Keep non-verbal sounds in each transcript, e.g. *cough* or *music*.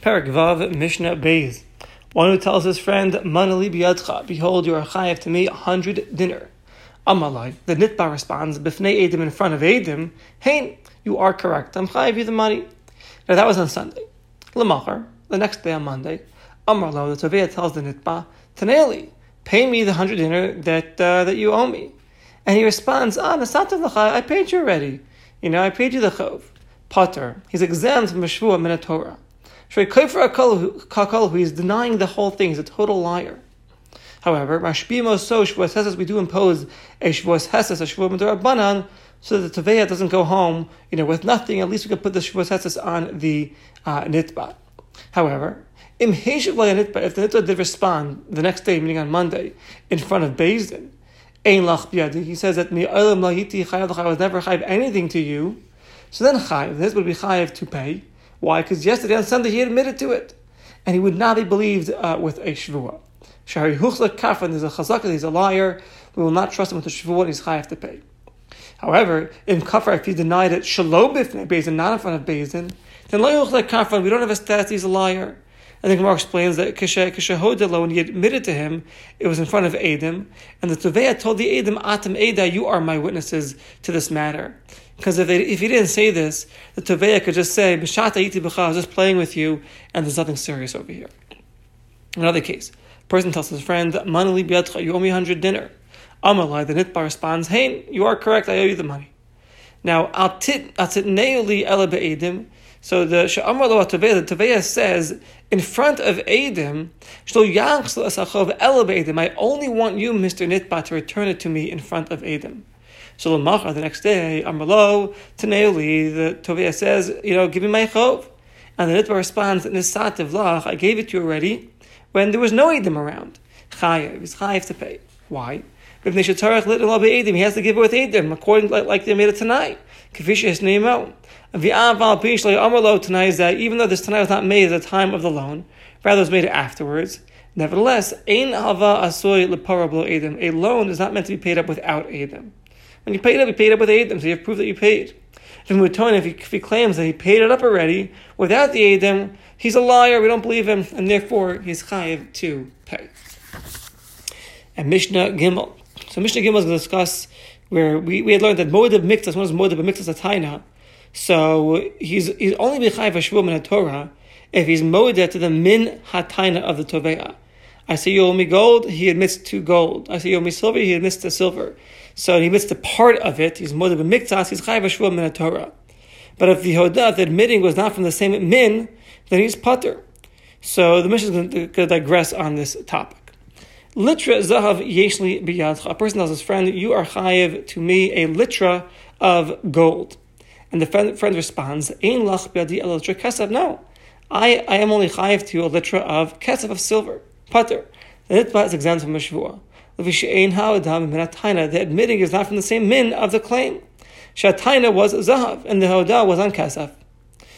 Perak Vav Mishnah Beis. One who tells his friend, Manali biyadcha, behold, you are chayav to me a hundred dinner. Amalai, the nitba responds, Bifnei Edim in front of Edim, Hein, you are correct, I'm chayav you the money. Now that was on Sunday. Lamachar, the next day on Monday, Amarlo, the Tovea tells the nitba, Taneli, pay me the hundred dinner that uh, that you owe me. And he responds, Ah, Nasatav I paid you already. You know, I paid you the chov. Potter, he's exempt from a shvua min Torah. Kakal, who is denying the whole thing, is a total liar. However, Mashbimo so Shavuos Hesed, we do impose a Shavuos Hesed, a Shavuot so that the Teveya doesn't go home, you know, with nothing. At least we can put the Shavuos Hesed on the uh, Nitba. However, Im if the Nitba did respond the next day, meaning on Monday, in front of Bezdin, Ein Lach He says that Mi Olam Lahiti I was never chayiv anything to you. So then chayiv, this would be chayiv to pay. Why? Because yesterday on Sunday he admitted to it. And he would not be believed uh, with a shvua. Shari huchla kafan is a chazaka, he's a liar. We will not trust him with a shvua and he's high chayav to pay. However, in kafar, if he denied it shalom bifnei bezin, not in front of bezin, then lo yuchla kafan, we don't have a status, he's a liar. And the Gemara explains that Kishahodelo, when he admitted to him, it was in front of Adam, and the Tuveya told the Adam, Atam Eda, you are my witnesses to this matter. Because if, they, if he didn't say this, the Toveya could just say, B'shata iti b'cha, I was just playing with you, and there's nothing serious over here. Another case. A person tells his friend, Manali b'yadcha, you owe me a hundred dinner. Amalai, the Nitbar responds, Hey, you are correct, I owe you the money. Now, atit neuli ela be'edim, so the Sha'amar lo the Taveya says, in front of Edim, I only want you, Mr. Nitba, to return it to me in front of Edim. So Lamachar, the next day, Amrlo, Taneuli, the Tovia says, you know, give me my chov. And the Nitba responds, Nisat Lach, I gave it to you already when there was no Edim around. Chayev, he's chayev to pay. Why? If He has to give it with Edim, according like, like they made it tonight. Kafisha name out. Tonight is that even though this tonight was not made at the time of the loan, rather it was made afterwards. Nevertheless, ein hava asoy leparablo edim. A loan is not meant to be paid up without edim. When you paid it up, you paid up with Adam, so you have proof that you paid. If he, if he claims that he paid it up already without the Adam, he's a liar, we don't believe him, and therefore he's chayiv to pay. And Mishnah Gimel. So Mishnah Gimel is going to discuss where we, we had learned that Modib Miktas, one is Modib Miktas Ataina. So he's, he's only chayiv Hashvum in Torah if he's Modib to the Min Hataina of the Tovea. I say you owe me gold, he admits to gold. I say you owe me silver, he admits to silver. So he missed to part of it. He's more than a miktas. He's chayiv shvuah min Torah. But if the hodah, the admitting, was not from the same min, then he's putter. So the mission is going to digress on this topic. Litra zahav yeshli biyadcha. A person tells his friend, "You are chayiv to me a litra of gold." And the friend, friend responds, "Ein lach biyadi el litra kesef." No, I, I am only chayiv to you a litra of kesef of silver, putter. Nitba is exempt from a shvuah. The admitting is not from the same min of the claim. Shataina was zahav, and the hoda was on kasaf.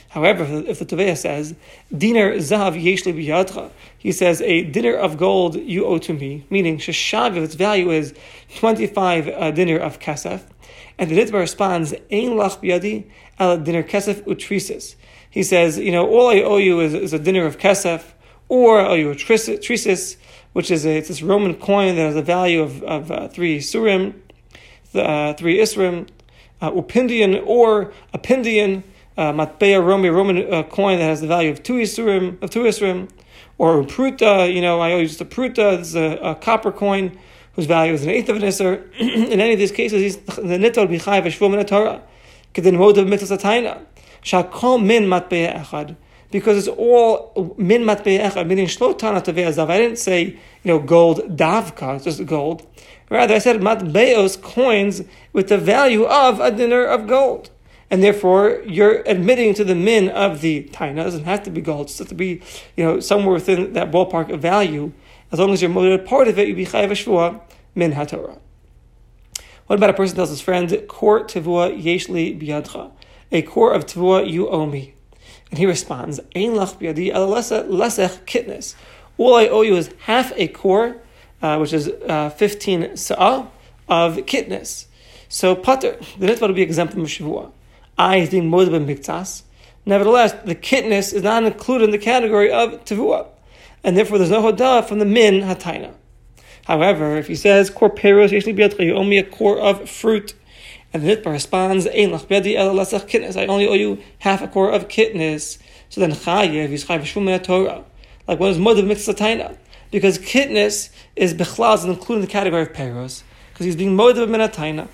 However, if the Taveh says, dinar zahav yeshli biyadcha, he says, a dinar of gold you owe to me, meaning sheshav, if its value is 25 uh, dinar of kasaf, and the Nitba responds, ein lach biyadi al dinar kasaf utrisis. He says, you know, all I owe you is, is a dinar of kasaf, or I owe you a trisis, which is a, it's this Roman coin that has a value of, of uh, three surim, uh, three isrim, uh, upindian, or a pindian, uh, matbea Romi, Roman uh, coin that has the value of two isurim, of two isrim, or pruta, you know, I always use the pruta, this is a, a, copper coin whose value is an eighth of an isser. *clears throat* In any of these cases, *laughs* the nitol b'chai v'shvum in a Torah, kedin modav mitzvah satayna, shakol min matbea echad because it's all min matbei echad, meaning shlo tana. I didn't say, you know, gold davka, it's just gold. Rather, I said matbeos, coins with the value of a dinner of gold. And therefore, you're admitting to the min of the taina. It doesn't have to be gold. It has to be, you know, somewhere within that ballpark of value. As long as you're motivated part of it, you be chayav shvua min hatorah. What about a person tells his friend, kor tevua yeshli biyadcha? A core of tevua you owe me. And he responds, Ein lach biyadi lesech kitness. All I owe you is half a core, uh, which is uh, 15 sa'ah of kitness. So pater, the nitva will be exempt from shavua. I is think modib miktas. Nevertheless, the kitness is not included in the category of tevua, and therefore there's no hodah from the min hataina. However, if he says kor peros you owe me a core of fruit, and the nitba responds ein lach bedi el kitness, I only owe you half a core of kitness. So then chayev he's chayev Torah, like what is modav mitzvah because kitness is bechlaz included in the category of peros, because he's being modav minataina.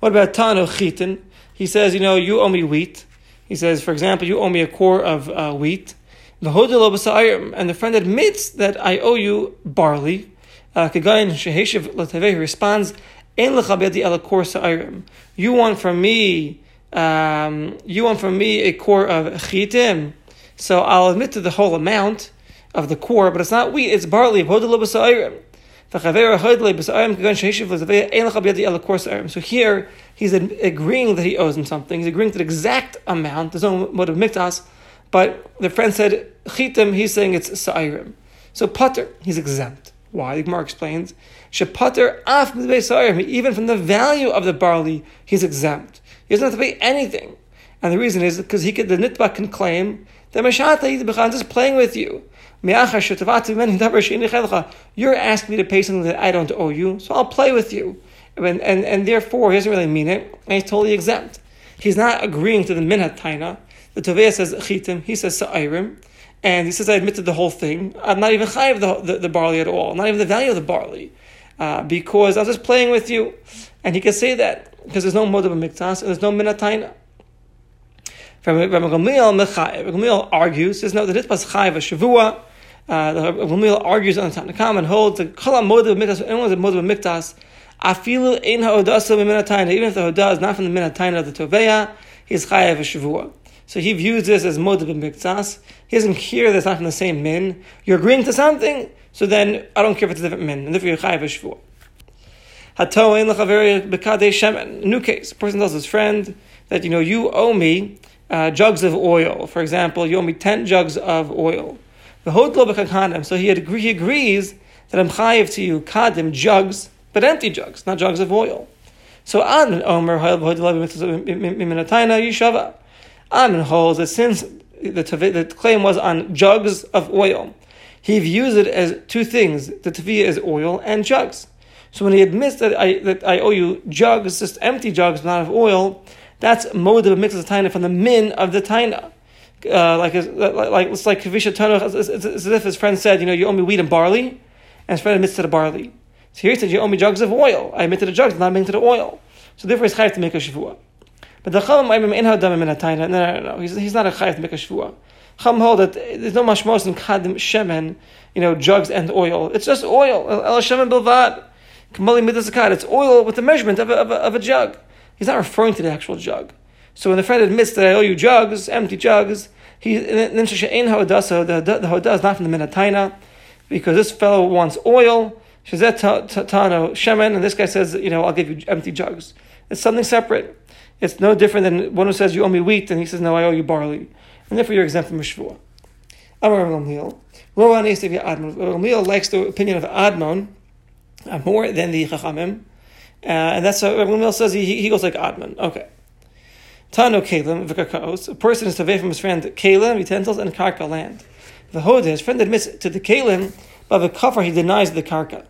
What about tano chitin? He says, you know, you owe me wheat. He says, for example, you owe me a core of uh, wheat. And the friend admits that I owe you barley. Uh, he responds, You want from me, um, you want from me a core of chitim. So I'll admit to the whole amount of the core, but it's not wheat, it's barley. So here, he's agreeing that he owes him something. He's agreeing to the exact amount. There's no of miktas. But the friend said, chitim, he's saying it's sa'irim. So putter, he's exempt. Why? The Gemara explains, shepater af even from the value of the barley, he's exempt. He doesn't have to pay anything. And the reason is because he could, the nitba can claim that Mashata is playing with you. You're asking me to pay something that I don't owe you, so I'll play with you. And, and, and therefore, he doesn't really mean it, and he's totally exempt. He's not agreeing to the minhat taina. The Tovea says chitim, he says sa'irim, and he says, I admitted the whole thing. I'm not even chayiv the, the, the, barley at all, not even the value of the barley, uh, because I was just playing with you. And he can say that, because there's no of a miktas, and there's no minhat taina. Rabbi Gamliel argues, says no, that it was chayiv a shavua, uh, Gamliel argues on the Tanakam and holds the kol modav miktas. Anyone who's a modav miktas, afilu ein haodasa miminatayna. Even if the hodah is not from the minatayna of the toveya, he's chayav a shavua. So he views this as modav miktas. He doesn't care that it's not from the same min. You're agreeing to something, so then I don't care if it's a different min, and therefore you're chayav a shavua. A new case, a person tells his friend that you know you owe me uh, jugs of oil. For example, you owe me ten jugs of oil. So he, agree, he agrees that I'm chayiv to you kadim jugs, but empty jugs, not jugs of oil. So Admon Omer Yishava. Admon holds that since the, the claim was on jugs of oil, he views it as two things: the taviyah is oil and jugs. So when he admits that I that I owe you jugs, just empty jugs, not of oil, that's mode of a mix of taina from the min of the taina uh, like, like, it's like Kavisha Tanoch, it's, it's, as if his friend said, you know, you owe me wheat and barley, and his friend admits to the barley. So here he said, you owe me jugs of oil. I admit to the jugs, not admit to the oil. So therefore he's chayav to make a shavua. But the Chacham Aimim in Hadam in No, no, no, no. He's, he's not a chayav to make a shavua. Chacham hold that there's no mashmos in kadim shemen, you know, jugs and oil. It's just oil. El shemen bilvad. Kamali midas It's oil with the measurement of a, of a, of a jug. He's not referring to the actual jug. So when the friend admits that I owe you jugs, empty jugs, he then the the hodah is not from the minataina, because this fellow wants oil. Shazet tano shemen, and this guy says, you know, I'll give you empty jugs. It's something separate. It's no different than one who says you owe me wheat, and he says, no, I owe you barley, and therefore you're exempt from a shvua. Amar Gamliel. Gamliel likes the opinion of Admon uh, more than the Chachamim, uh, and that's what Gamliel says. He, he goes like Admon. Okay. Tano Kalim, Vikakaos, a person is away from his friend Kalim, utensils, and Karka land. The Hoda, his friend admits to the Kalim, but the Kafar he denies the Karka.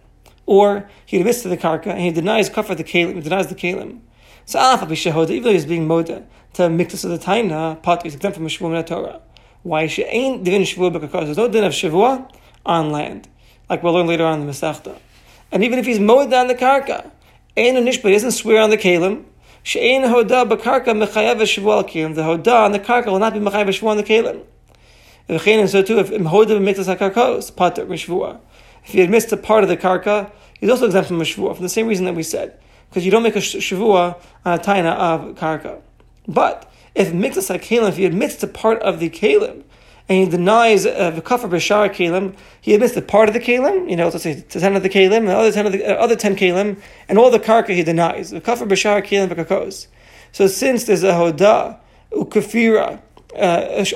Or he admits to the Karka and he denies Kafar the Kalim, denies the Kalim. So Alaf Abishahoda, even though he's being Moda, to Miktas of the Taina, Pat is exempt from Shavua Torah. Why she ain't divin Shavua Vikakaos? There's no din of Shavua on land, like we'll learn later on in the Masechta. And even if he's Moda on the Karka, Ain't a Nishba, he doesn't swear on the Kalim, She'ein hoda b'karka mechayev shvuah kelim. The hoda on the karka will not be mechayev shvuah on the kelim. And so too, if hoda b'miktas hakarkos pater mishvuah. If he admits to part of the karka, he's also exempt from a shvuah for the same reason that we said, because you don't make a shvuah on a taina of karka. But if mixes kalim, if he admits to part of the kalim, and he denies uh, the kafir b'shar kalim. He admits the part of the kalim, you know, let's say ten of the kalim, the other ten of the uh, other ten kalim, and all the karka he denies. The kafir b'shar kalim v'kakos. So since there's a hoda ukafira. Uh, Since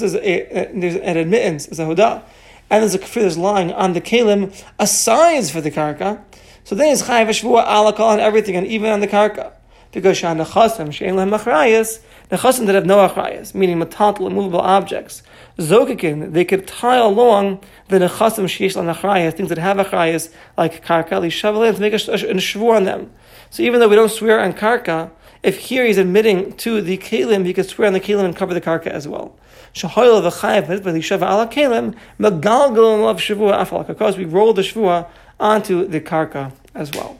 there's, a, there's an admittance, there's a hoda, and there's a kafir lying on the kalim, assigns for the karka. So then it's chayav shvua alakal and everything, and even on the karka. because Shah Nechasim, Shein Lehem Achrayas, Nechasim that have no Achrayas, meaning metantal, immovable objects. Zokikin, they could tie along the Nechasim Sheish Achrayas, things that have Achrayas, like Karka, Shavalin, to make a, a, a shvur on them. So even though we don't swear on Karka, if here he's admitting to the Kalim, he could swear on the Kalim and cover the Karka as well. Shahoyel v'chayev v'lishava ala Kalim, megalgal of Shavua afal, because we roll the Shavua onto the Karka as well.